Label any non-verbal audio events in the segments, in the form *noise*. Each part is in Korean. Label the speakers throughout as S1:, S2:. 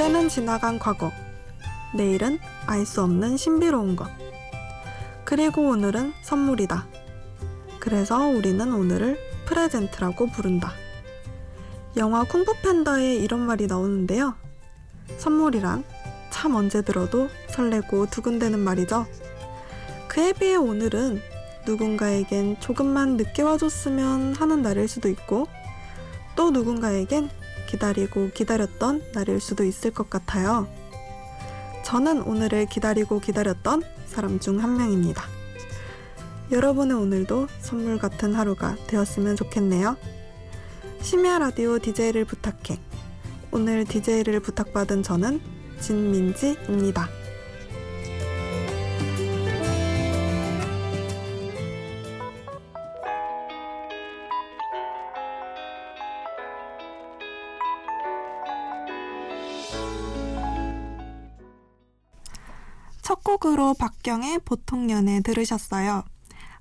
S1: 어제는 지나간 과거, 내일은 알 수 없는 신비로운 것. 그리고 오늘은 선물이다. 그래서 우리는 오늘을 프레젠트라고 부른다. 영화 쿵푸 팬더에 이런 말이 나오는데요. 선물이란 참 언제 들어도 설레고 두근대는 말이죠. 그에 비해 오늘은 누군가에겐 조금만 늦게 와줬으면 하는 날일 수도 있고 또 누군가에겐 기다리고 기다렸던 날일 수도 있을 것 같아요. 저는 오늘을 기다리고 기다렸던 사람 중 한 명입니다. 여러분의 오늘도 선물 같은 하루가 되었으면 좋겠네요. 심야 라디오 DJ를 부탁해. 오늘 DJ를 부탁받은 저는 진민지입니다. 첫 곡으로 박경의 보통 연애 들으셨어요.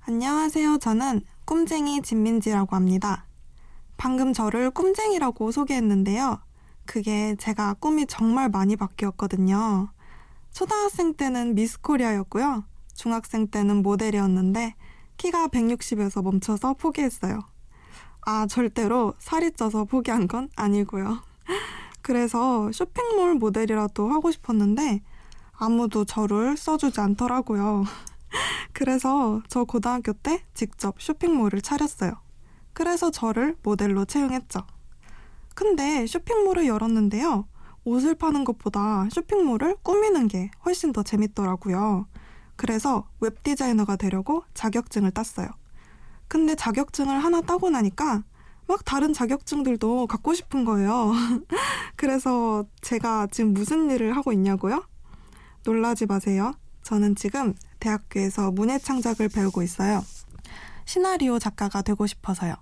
S1: 안녕하세요. 저는 꿈쟁이 진민지라고 합니다. 방금 저를 꿈쟁이라고 소개했는데요. 그게 제가 꿈이 정말 많이 바뀌었거든요. 초등학생 때는 미스 코리아였고요. 중학생 때는 모델이었는데 키가 160에서 멈춰서 포기했어요. 아, 절대로 살이 쪄서 포기한 건 아니고요. *laughs* 그래서 쇼핑몰 모델이라도 하고 싶었는데 아무도 저를 써주지 않더라고요. *laughs* 그래서 저 고등학교 때 직접 쇼핑몰을 차렸어요. 그래서 저를 모델로 채용했죠. 근데 쇼핑몰을 열었는데요. 옷을 파는 것보다 쇼핑몰을 꾸미는 게 훨씬 더 재밌더라고요. 그래서 웹디자이너가 되려고 자격증을 땄어요. 근데 자격증을 하나 따고 나니까 막 다른 자격증들도 갖고 싶은 거예요. *laughs* 그래서 제가 지금 무슨 일을 하고 있냐고요? 놀라지 마세요. 저는 지금 대학교에서 문예 창작을 배우고 있어요. 시나리오 작가가 되고 싶어서요.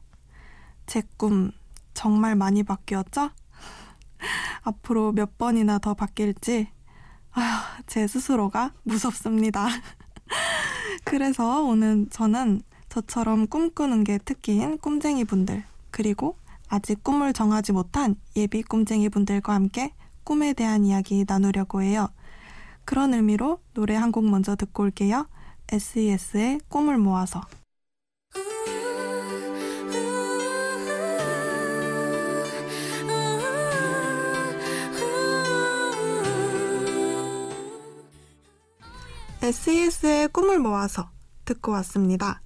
S1: 제 꿈 정말 많이 바뀌었죠? *laughs* 앞으로 몇 번이나 더 바뀔지 아휴, 제 스스로가 무섭습니다. *laughs* 그래서 오늘 저는 저처럼 꿈꾸는 게 특기인 꿈쟁이 분들 그리고 아직 꿈을 정하지 못한 예비 꿈쟁이 분들과 함께 꿈에 대한 이야기 나누려고 해요. 그런 의미로 노래 한 곡 먼저 듣고 올게요. SES의 꿈을 모아서. SES의 꿈을 모아서 듣고 왔습니다.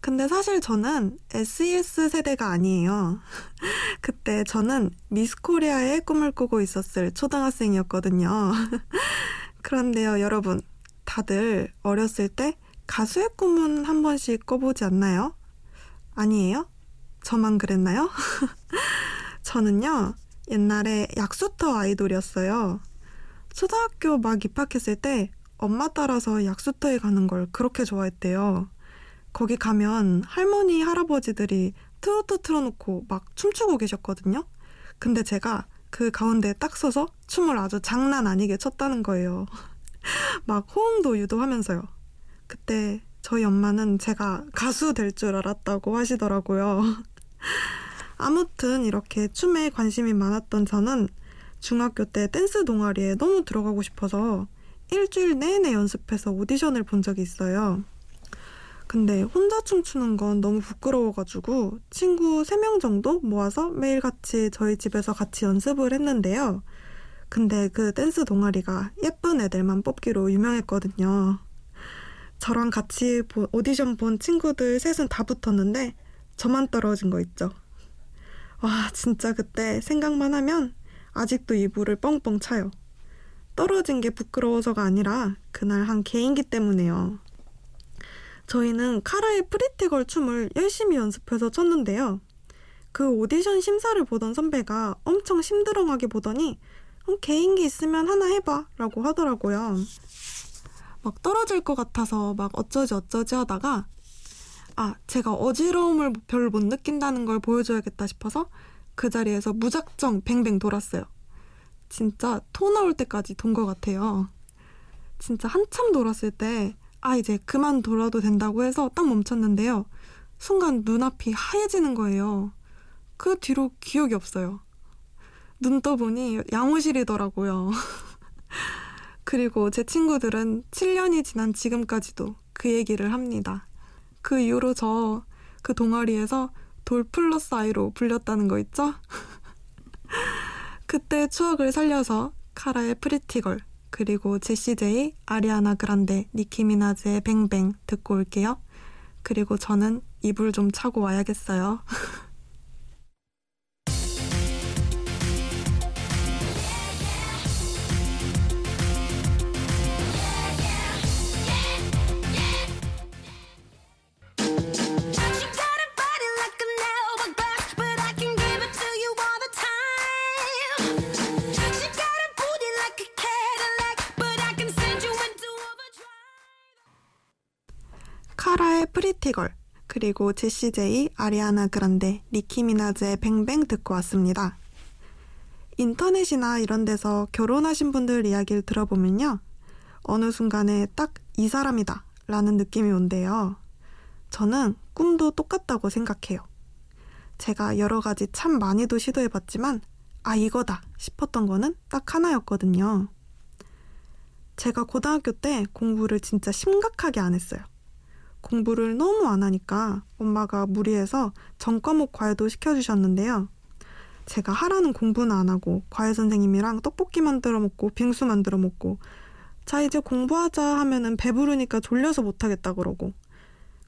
S1: 근데 사실 저는 SES 세대가 아니에요. *laughs* 그때 저는 미스 코리아의 꿈을 꾸고 있었을 초등학생이었거든요. *laughs* 그런데요, 여러분. 다들 어렸을 때 가수의 꿈은 한 번씩 꿔보지 않나요? 아니에요? 저만 그랬나요? *laughs* 저는요, 옛날에 약수터 아이돌이었어요. 초등학교 막 입학했을 때 엄마 따라서 약수터에 가는 걸 그렇게 좋아했대요. 거기 가면 할머니, 할아버지들이 트로트 틀어놓고 막 춤추고 계셨거든요. 근데 제가 그 가운데 딱 서서 춤을 아주 장난 아니게 췄다는 거예요. *laughs* 막 호응도 유도하면서요. 그때 저희 엄마는 제가 가수 될 줄 알았다고 하시더라고요. *laughs* 아무튼 이렇게 춤에 관심이 많았던 저는 중학교 때 댄스 동아리에 너무 들어가고 싶어서 일주일 내내 연습해서 오디션을 본 적이 있어요. 근데 혼자 춤추는 건 너무 부끄러워가지고 친구 3명 정도 모아서 매일 같이 저희 집에서 같이 연습을 했는데요. 근데 그 댄스 동아리가 예쁜 애들만 뽑기로 유명했거든요. 저랑 같이 오디션 본 친구들 셋은 다 붙었는데 저만 떨어진 거 있죠. 와, 진짜 그때 생각만 하면 아직도 이불을 뻥뻥 차요. 떨어진 게 부끄러워서가 아니라 그날 한 개인기 때문에요. 저희는 카라의 Pretty Girl 춤을 열심히 연습해서 췄는데요. 그 오디션 심사를 보던 선배가 엄청 심드렁하게 보더니 어, 개인기 있으면 하나 해봐 라고 하더라고요. 막 떨어질 것 같아서 막 어쩌지 어쩌지 하다가 아, 제가 어지러움을 별로 못 느낀다는 걸 보여줘야겠다 싶어서 그 자리에서 무작정 뱅뱅 돌았어요. 진짜 토 나올 때까지 돈 것 같아요. 진짜 한참 돌았을 때, 아, 이제 그만 돌아도 된다고 해서 딱 멈췄는데요. 순간 눈앞이 하얘지는 거예요. 그 뒤로 기억이 없어요. 눈 떠보니 양호실이더라고요. *laughs* 그리고 제 친구들은 7년이 지난 지금까지도 그 얘기를 합니다. 그 이후로 저 그 동아리에서 돌 플러스 아이로 불렸다는 거 있죠? *laughs* 그때 추억을 살려서 카라의 Pretty Girl 그리고 제시제이, 아리아나 그란데, 니키 미나즈의 Bang Bang 듣고 올게요. 그리고 저는 이불 좀 차고 와야겠어요. *laughs* 카라의 Pretty Girl 그리고 제시 제이, 아리아나 그란데, 니키 미나즈의 Bang Bang 듣고 왔습니다. 인터넷이나 이런 데서 결혼하신 분들 이야기를 들어보면요. 어느 순간에 딱 이 사람이다 라는 느낌이 온대요. 저는 꿈도 똑같다고 생각해요. 제가 여러 가지 참 많이도 시도해봤지만, 아, 이거다 싶었던 거는 딱 하나였거든요. 제가 고등학교 때 공부를 진짜 심각하게 안 했어요. 공부를 너무 안 하니까 엄마가 무리해서 전 과목 과외도 시켜주셨는데요. 제가 하라는 공부는 안 하고 과외 선생님이랑 떡볶이 만들어 먹고 빙수 만들어 먹고 자 이제 공부하자 하면은 배부르니까 졸려서 못하겠다 그러고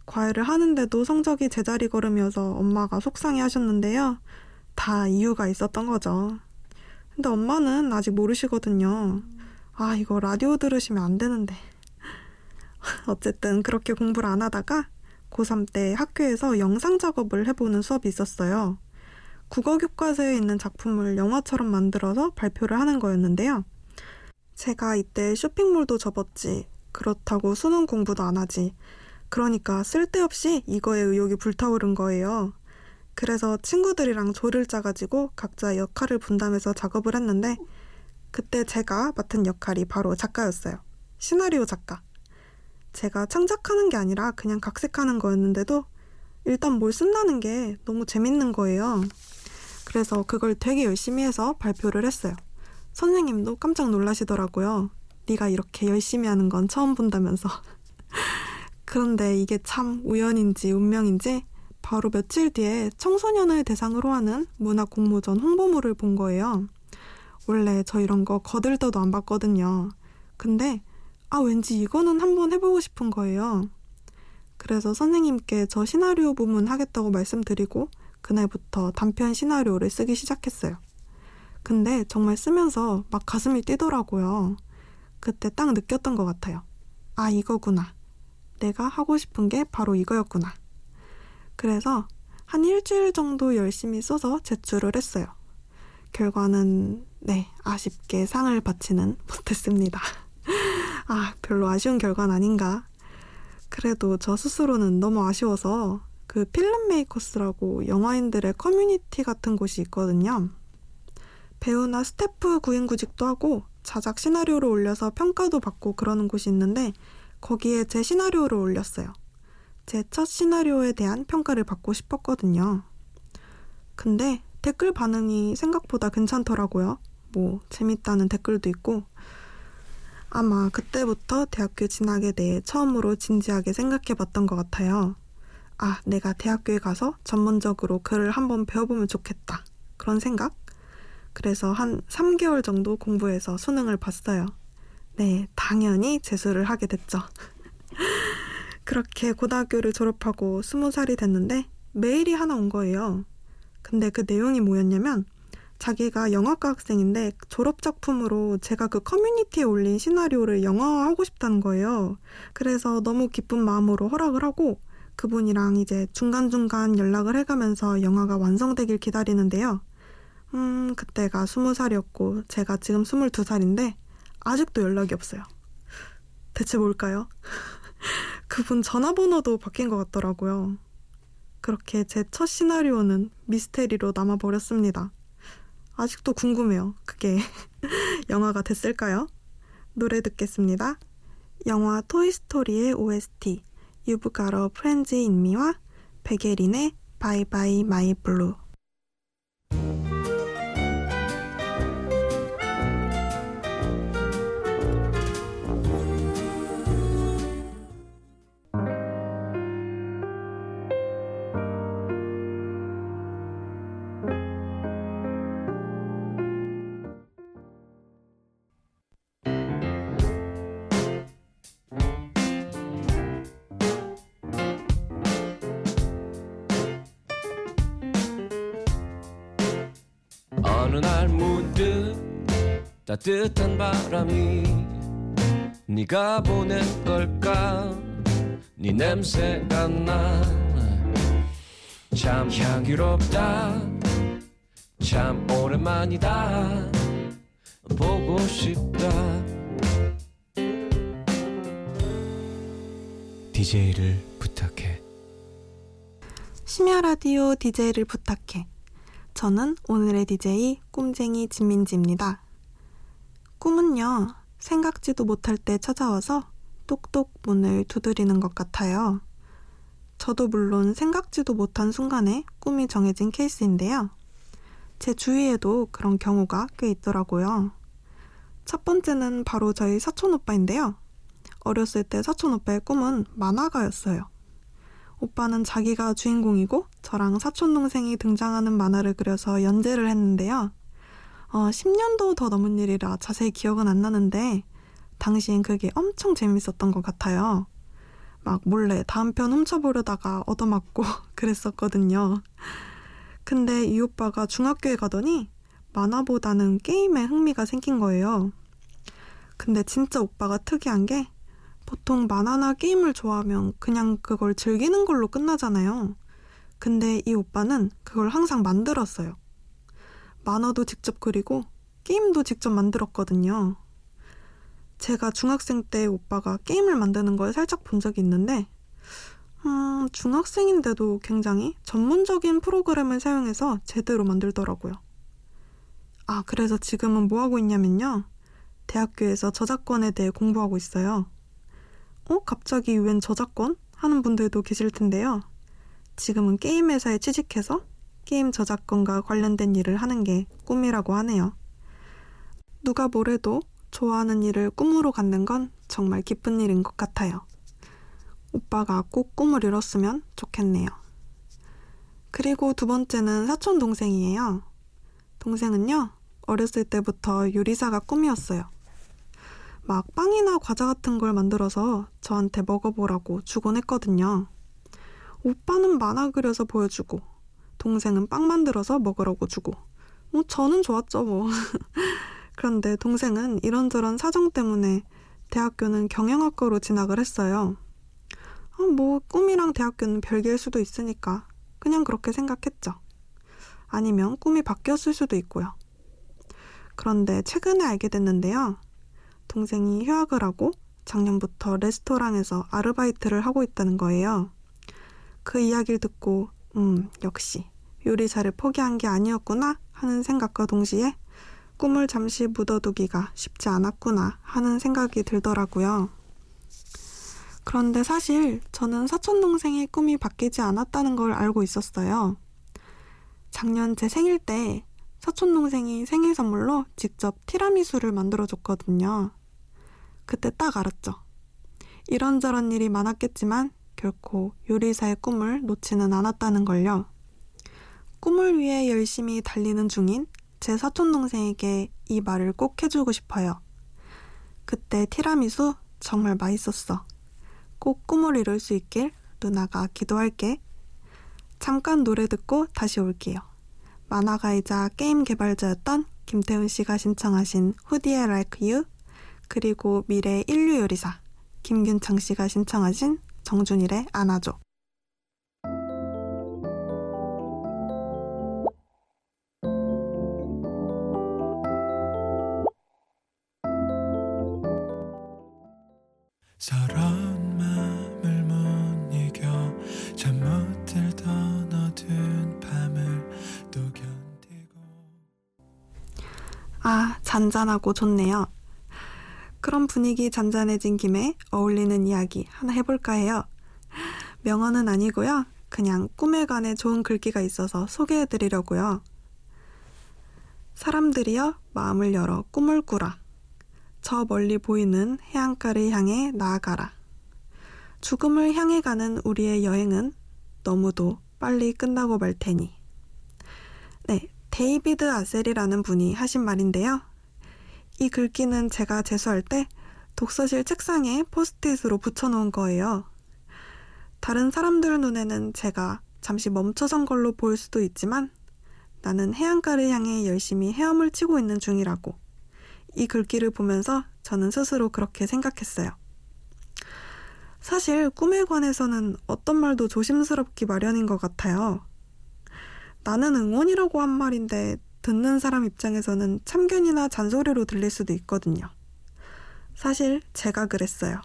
S1: 과외를 하는데도 성적이 제자리 걸음이어서 엄마가 속상해 하셨는데요. 다 이유가 있었던 거죠. 근데 엄마는 아직 모르시거든요. 아, 이거 라디오 들으시면 안 되는데. *laughs* 어쨌든 그렇게 공부를 안 하다가 고3 때 학교에서 영상 작업을 해보는 수업이 있었어요. 국어 교과서에 있는 작품을 영화처럼 만들어서 발표를 하는 거였는데요. 제가 이때 쇼핑몰도 접었지. 그렇다고 수능 공부도 안 하지. 그러니까 쓸데없이 이거에 의욕이 불타오른 거예요. 그래서 친구들이랑 조를 짜가지고 각자 역할을 분담해서 작업을 했는데 그때 제가 맡은 역할이 바로 작가였어요. 시나리오 작가. 제가 창작하는 게 아니라 그냥 각색하는 거였는데도 일단 뭘 쓴다는 게 너무 재밌는 거예요. 그래서 그걸 되게 열심히 해서 발표를 했어요. 선생님도 깜짝 놀라시더라고요. 네가 이렇게 열심히 하는 건 처음 본다면서. *laughs* 그런데 이게 참 우연인지 운명인지 바로 며칠 뒤에 청소년을 대상으로 하는 문학 공모전 홍보물을 본 거예요. 원래 저 이런 거 거들떠도 안 봤거든요. 근데 아, 왠지 이거는 한번 해보고 싶은 거예요. 그래서 선생님께 저 시나리오 부문 하겠다고 말씀드리고 그날부터 단편 시나리오를 쓰기 시작했어요. 근데 정말 쓰면서 막 가슴이 뛰더라고요. 그때 딱 느꼈던 것 같아요. 아, 이거구나. 내가 하고 싶은 게 바로 이거였구나. 그래서 한 일주일 정도 열심히 써서 제출을 했어요. 결과는, 네, 아쉽게 상을 받지는 못했습니다. *laughs* 아, 별로 아쉬운 결과는 아닌가. 그래도 저 스스로는 너무 아쉬워서 그 필름메이커스라고 영화인들의 커뮤니티 같은 곳이 있거든요. 배우나 스태프 구인구직도 하고 자작 시나리오를 올려서 평가도 받고 그러는 곳이 있는데 거기에 제 시나리오를 올렸어요. 제 첫 시나리오에 대한 평가를 받고 싶었거든요. 근데 댓글 반응이 생각보다 괜찮더라고요. 뭐 재밌다는 댓글도 있고 아마 그때부터 대학교 진학에 대해 처음으로 진지하게 생각해 봤던 것 같아요. 아, 내가 대학교에 가서 전문적으로 글을 한번 배워보면 좋겠다. 그런 생각? 그래서 한 3개월 정도 공부해서 수능을 봤어요. 네, 당연히 재수를 하게 됐죠. *laughs* 그렇게 고등학교를 졸업하고 20살이 됐는데 메일이 하나 온 거예요. 근데 그 내용이 뭐였냐면 자기가 영화과 학생인데 졸업 작품으로 제가 그 커뮤니티에 올린 시나리오를 영화화하고 싶다는 거예요. 그래서 너무 기쁜 마음으로 허락을 하고 그분이랑 이제 중간중간 연락을 해가면서 영화가 완성되길 기다리는데요. 음, 그때가 스무 살이었고 제가 지금 스물두 살인데 아직도 연락이 없어요. 대체 뭘까요? *laughs* 그분 전화번호도 바뀐 것 같더라고요. 그렇게 제 첫 시나리오는 미스테리로 남아버렸습니다. 아직도 궁금해요. 그게 *laughs* 영화가 됐을까요? 노래 듣겠습니다. 영화 토이스토리의 OST in Me와 백예린의 Bye Bye My Blue
S2: 따뜻한 바람이 네가 보낸 걸까? 네 냄새가 나 참 향기롭다. 참 오랜만이다. 보고 싶다. DJ를 부탁해.
S1: 심야 라디오 DJ를 부탁해. 저는 오늘의 DJ 꿈쟁이 진민지입니다. 꿈은요, 생각지도 못할 때 찾아와서 똑똑 문을 두드리는 것 같아요. 저도 물론 생각지도 못한 순간에 꿈이 정해진 케이스인데요. 제 주위에도 그런 경우가 꽤 있더라고요. 첫 번째는 바로 저희 사촌 오빠인데요. 어렸을 때 사촌 오빠의 꿈은 만화가였어요. 오빠는 자기가 주인공이고 저랑 사촌 동생이 등장하는 만화를 그려서 연재를 했는데요. 어, 10년도 더 넘은 일이라 자세히 기억은 안 나는데 당시엔 그게 엄청 재밌었던 것 같아요. 막 몰래 다음 편 훔쳐보려다가 얻어맞고 *laughs* 그랬었거든요. 근데 이 오빠가 중학교에 가더니 만화보다는 게임에 흥미가 생긴 거예요. 근데 진짜 오빠가 특이한 게 보통 만화나 게임을 좋아하면 그냥 그걸 즐기는 걸로 끝나잖아요. 근데 이 오빠는 그걸 항상 만들었어요. 만화도 직접 그리고 게임도 직접 만들었거든요. 제가 중학생 때 오빠가 게임을 만드는 걸 살짝 본 적이 있는데, 음, 중학생인데도 굉장히 전문적인 프로그램을 사용해서 제대로 만들더라고요. 아, 그래서 지금은 뭐 하고 있냐면요. 대학교에서 저작권에 대해 공부하고 있어요. 어? 갑자기 웬 저작권? 하는 분들도 계실 텐데요. 지금은 게임 회사에 취직해서 게임 저작권과 관련된 일을 하는 게 꿈이라고 하네요. 누가 뭐래도 좋아하는 일을 꿈으로 갖는 건 정말 기쁜 일인 것 같아요. 오빠가 꼭 꿈을 이뤘으면 좋겠네요. 그리고 두 번째는 사촌 동생이에요. 동생은요, 어렸을 때부터 요리사가 꿈이었어요. 막 빵이나 과자 같은 걸 만들어서 저한테 먹어보라고 주곤 했거든요. 오빠는 만화 그려서 보여주고, 동생은 빵 만들어서 먹으라고 주고, 뭐 저는 좋았죠 뭐. *laughs* 그런데 동생은 이런저런 사정 때문에 대학교는 경영학과로 진학을 했어요. 아, 뭐 꿈이랑 대학교는 별개일 수도 있으니까 그냥 그렇게 생각했죠. 아니면 꿈이 바뀌었을 수도 있고요. 그런데 최근에 알게 됐는데요. 동생이 휴학을 하고 작년부터 레스토랑에서 아르바이트를 하고 있다는 거예요. 그 이야기를 듣고, 음, 역시 요리사를 포기한 게 아니었구나 하는 생각과 동시에 꿈을 잠시 묻어두기가 쉽지 않았구나 하는 생각이 들더라고요. 그런데 사실 저는 사촌동생의 꿈이 바뀌지 않았다는 걸 알고 있었어요. 작년 제 생일 때 사촌동생이 생일 선물로 직접 티라미수를 만들어줬거든요. 그때 딱 알았죠. 이런저런 일이 많았겠지만 결코 요리사의 꿈을 놓지는 않았다는 걸요. 꿈을 위해 열심히 달리는 중인 제 사촌 동생에게 이 말을 꼭 해주고 싶어요. 그때 티라미수 정말 맛있었어. 꼭 꿈을 이룰 수 있길 누나가 기도할게. 잠깐 노래 듣고 다시 올게요. 만화가이자 게임 개발자였던 김태훈 씨가 신청하신 후디의 Like You 그리고 미래 인류 요리사 김균창 씨가 신청하신 정준일의 안아줘. 서러운 마음을 못 이겨 잠못 들던 어두운 밤을 또 견디고 아 잔잔하고 좋네요. 그런 분위기 잔잔해진 김에 어울리는 이야기 하나 해볼까 해요. 명언은 아니고요. 그냥 꿈에 관해 좋은 글귀가 있어서 소개해드리려고요. 사람들이여 마음을 열어 꿈을 꾸라. 저 멀리 보이는 해안가를 향해 나아가라. 죽음을 향해 가는 우리의 여행은 너무도 빨리 끝나고 말 테니. 네, 데이비드 아셀이라는 분이 하신 말인데요. 이 글귀는 제가 재수할 때 독서실 책상에 포스트잇으로 붙여놓은 거예요. 다른 사람들 눈에는 제가 잠시 멈춰선 걸로 보일 수도 있지만 나는 해안가를 향해 열심히 헤엄을 치고 있는 중이라고. 이 글귀를 보면서 저는 스스로 그렇게 생각했어요. 사실 꿈에 관해서는 어떤 말도 조심스럽기 마련인 것 같아요. 나는 응원이라고 한 말인데 듣는 사람 입장에서는 참견이나 잔소리로 들릴 수도 있거든요. 사실 제가 그랬어요.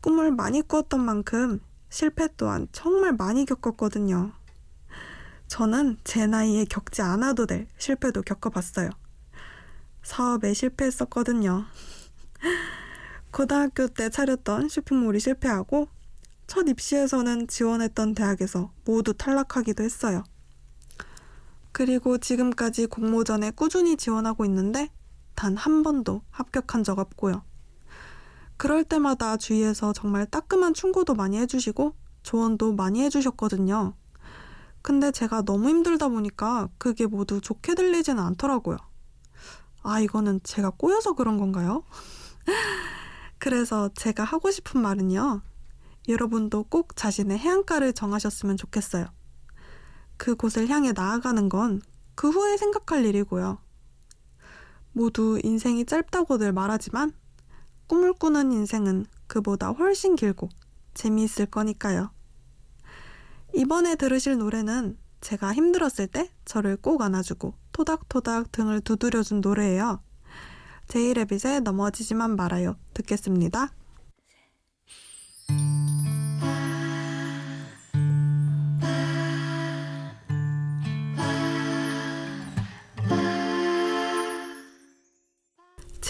S1: 꿈을 많이 꾸었던 만큼 실패 또한 정말 많이 겪었거든요. 저는 제 나이에 겪지 않아도 될 실패도 겪어봤어요. 사업에 실패했었거든요. *laughs* 고등학교 때 차렸던 쇼핑몰이 실패하고 첫 입시에서는 지원했던 대학에서 모두 탈락하기도 했어요. 그리고 지금까지 공모전에 꾸준히 지원하고 있는데 단 한 번도 합격한 적 없고요. 그럴 때마다 주위에서 정말 따끔한 충고도 많이 해주시고 조언도 많이 해주셨거든요. 근데 제가 너무 힘들다 보니까 그게 모두 좋게 들리지는 않더라고요. 아, 이거는 제가 꼬여서 그런 건가요? *laughs* 그래서 제가 하고 싶은 말은요. 여러분도 꼭 자신의 해안가를 정하셨으면 좋겠어요. 그곳을 향해 나아가는 건 그 후에 생각할 일이고요. 모두 인생이 짧다고들 말하지만 꿈을 꾸는 인생은 그보다 훨씬 길고 재미있을 거니까요. 이번에 들으실 노래는 제가 힘들었을 때 저를 꼭 안아주고 토닥토닥 등을 두드려준 노래예요. 제이레빗의 넘어지지만 말아요. 듣겠습니다.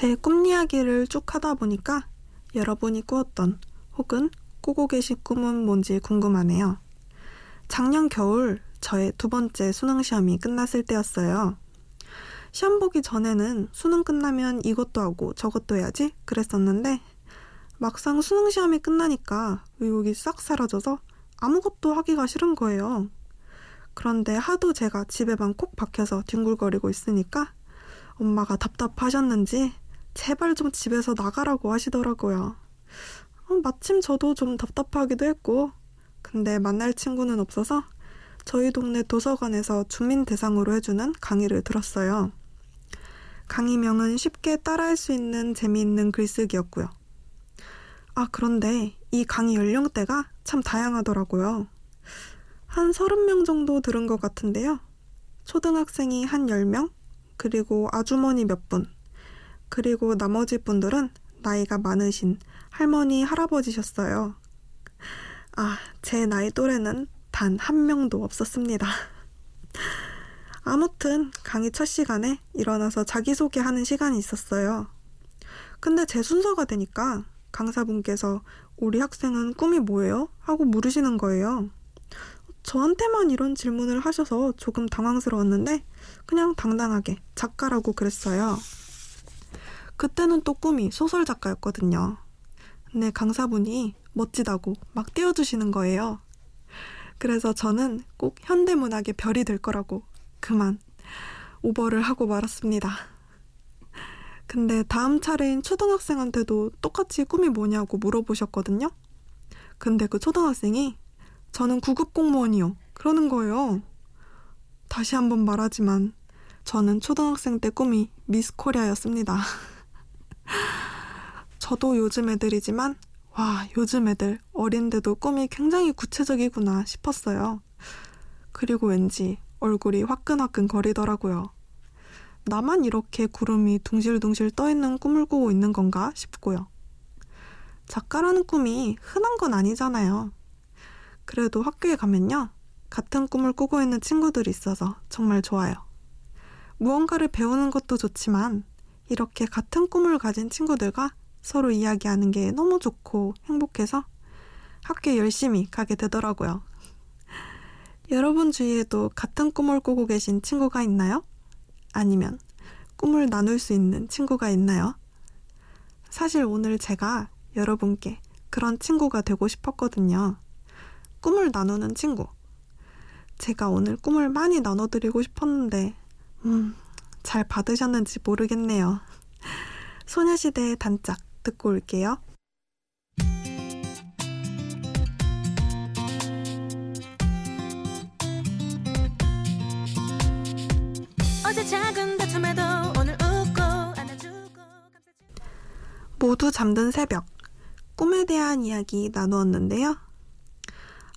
S1: 제 꿈 이야기를 쭉 하다 보니까 여러분이 꾸었던 혹은 꾸고 계신 꿈은 뭔지 궁금하네요. 작년 겨울 저의 두 번째 수능 시험이 끝났을 때였어요. 시험 보기 전에는 수능 끝나면 이것도 하고 저것도 해야지 그랬었는데 막상 수능 시험이 끝나니까 의욕이 싹 사라져서 아무것도 하기가 싫은 거예요. 그런데 하도 제가 집에만 콕 박혀서 뒹굴거리고 있으니까 엄마가 답답하셨는지 제발 좀 집에서 나가라고 하시더라고요. 어, 마침 저도 좀 답답하기도 했고, 근데 만날 친구는 없어서 저희 동네 도서관에서 주민 대상으로 해주는 강의를 들었어요. 강의명은 쉽게 따라할 수 있는 재미있는 글쓰기였고요. 아, 그런데 이 강의 연령대가 참 다양하더라고요. 한 30명 정도 들은 것 같은데요. 초등학생이 한 10명, 그리고 아주머니 몇 분, 그리고 나머지 분들은 나이가 많으신 할머니, 할아버지셨어요. 아, 제 나이 또래는 단 한 명도 없었습니다. 아무튼 강의 첫 시간에 일어나서 자기소개하는 시간이 있었어요. 근데 제 순서가 되니까 강사분께서 우리 학생은 꿈이 뭐예요? 하고 물으시는 거예요. 저한테만 이런 질문을 하셔서 조금 당황스러웠는데 그냥 당당하게 작가라고 그랬어요. 그때는 또 꿈이 소설 작가였거든요. 근데 강사분이 멋지다고 막 띄워주시는 거예요. 그래서 저는 꼭 현대문학의 별이 될 거라고 그만 오버를 하고 말았습니다. 근데 다음 차례인 초등학생한테도 똑같이 꿈이 뭐냐고 물어보셨거든요. 근데 그 초등학생이 저는 구급 공무원이요. 그러는 거예요. 다시 한번 말하지만 저는 초등학생 때 꿈이 미스 코리아였습니다. *laughs* 저도 요즘 애들이지만 와, 요즘 애들 어린데도 꿈이 굉장히 구체적이구나 싶었어요. 그리고 왠지 얼굴이 화끈화끈 거리더라고요. 나만 이렇게 구름이 둥실둥실 떠있는 꿈을 꾸고 있는 건가 싶고요. 작가라는 꿈이 흔한 건 아니잖아요. 그래도 학교에 가면요. 같은 꿈을 꾸고 있는 친구들이 있어서 정말 좋아요. 무언가를 배우는 것도 좋지만 이렇게 같은 꿈을 가진 친구들과 서로 이야기하는 게 너무 좋고 행복해서 학교에 열심히 가게 되더라고요. 여러분 주위에도 같은 꿈을 꾸고 계신 친구가 있나요? 아니면 꿈을 나눌 수 있는 친구가 있나요? 사실 오늘 제가 여러분께 그런 친구가 되고 싶었거든요. 꿈을 나누는 친구. 제가 오늘 꿈을 많이 나눠드리고 싶었는데, 음, 잘 받으셨는지 모르겠네요. *laughs* 소녀시대의 단짝 듣고 올게요. 모두 잠든 새벽. 꿈에 대한 이야기 나누었는데요.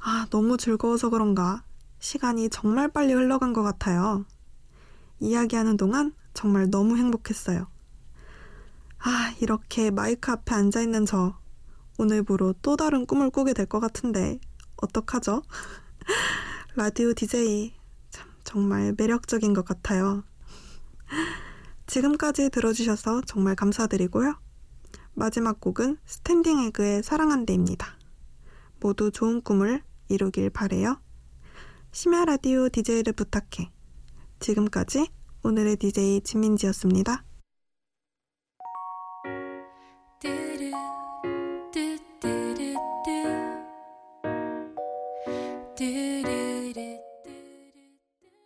S1: 아, 너무 즐거워서 그런가. 시간이 정말 빨리 흘러간 것 같아요. 이야기하는 동안 정말 너무 행복했어요. 아, 이렇게 마이크 앞에 앉아있는 저. 오늘부로 또 다른 꿈을 꾸게 될 것 같은데, 어떡하죠? *laughs* 라디오 DJ. 참, 정말 매력적인 것 같아요. 지금까지 들어주셔서 정말 감사드리고요. 마지막 곡은 스탠딩 에그의 사랑한대입니다. 모두 좋은 꿈을 이루길 바래요. 심야 라디오 DJ를 부탁해. 지금까지 오늘의 DJ 지민지였습니다.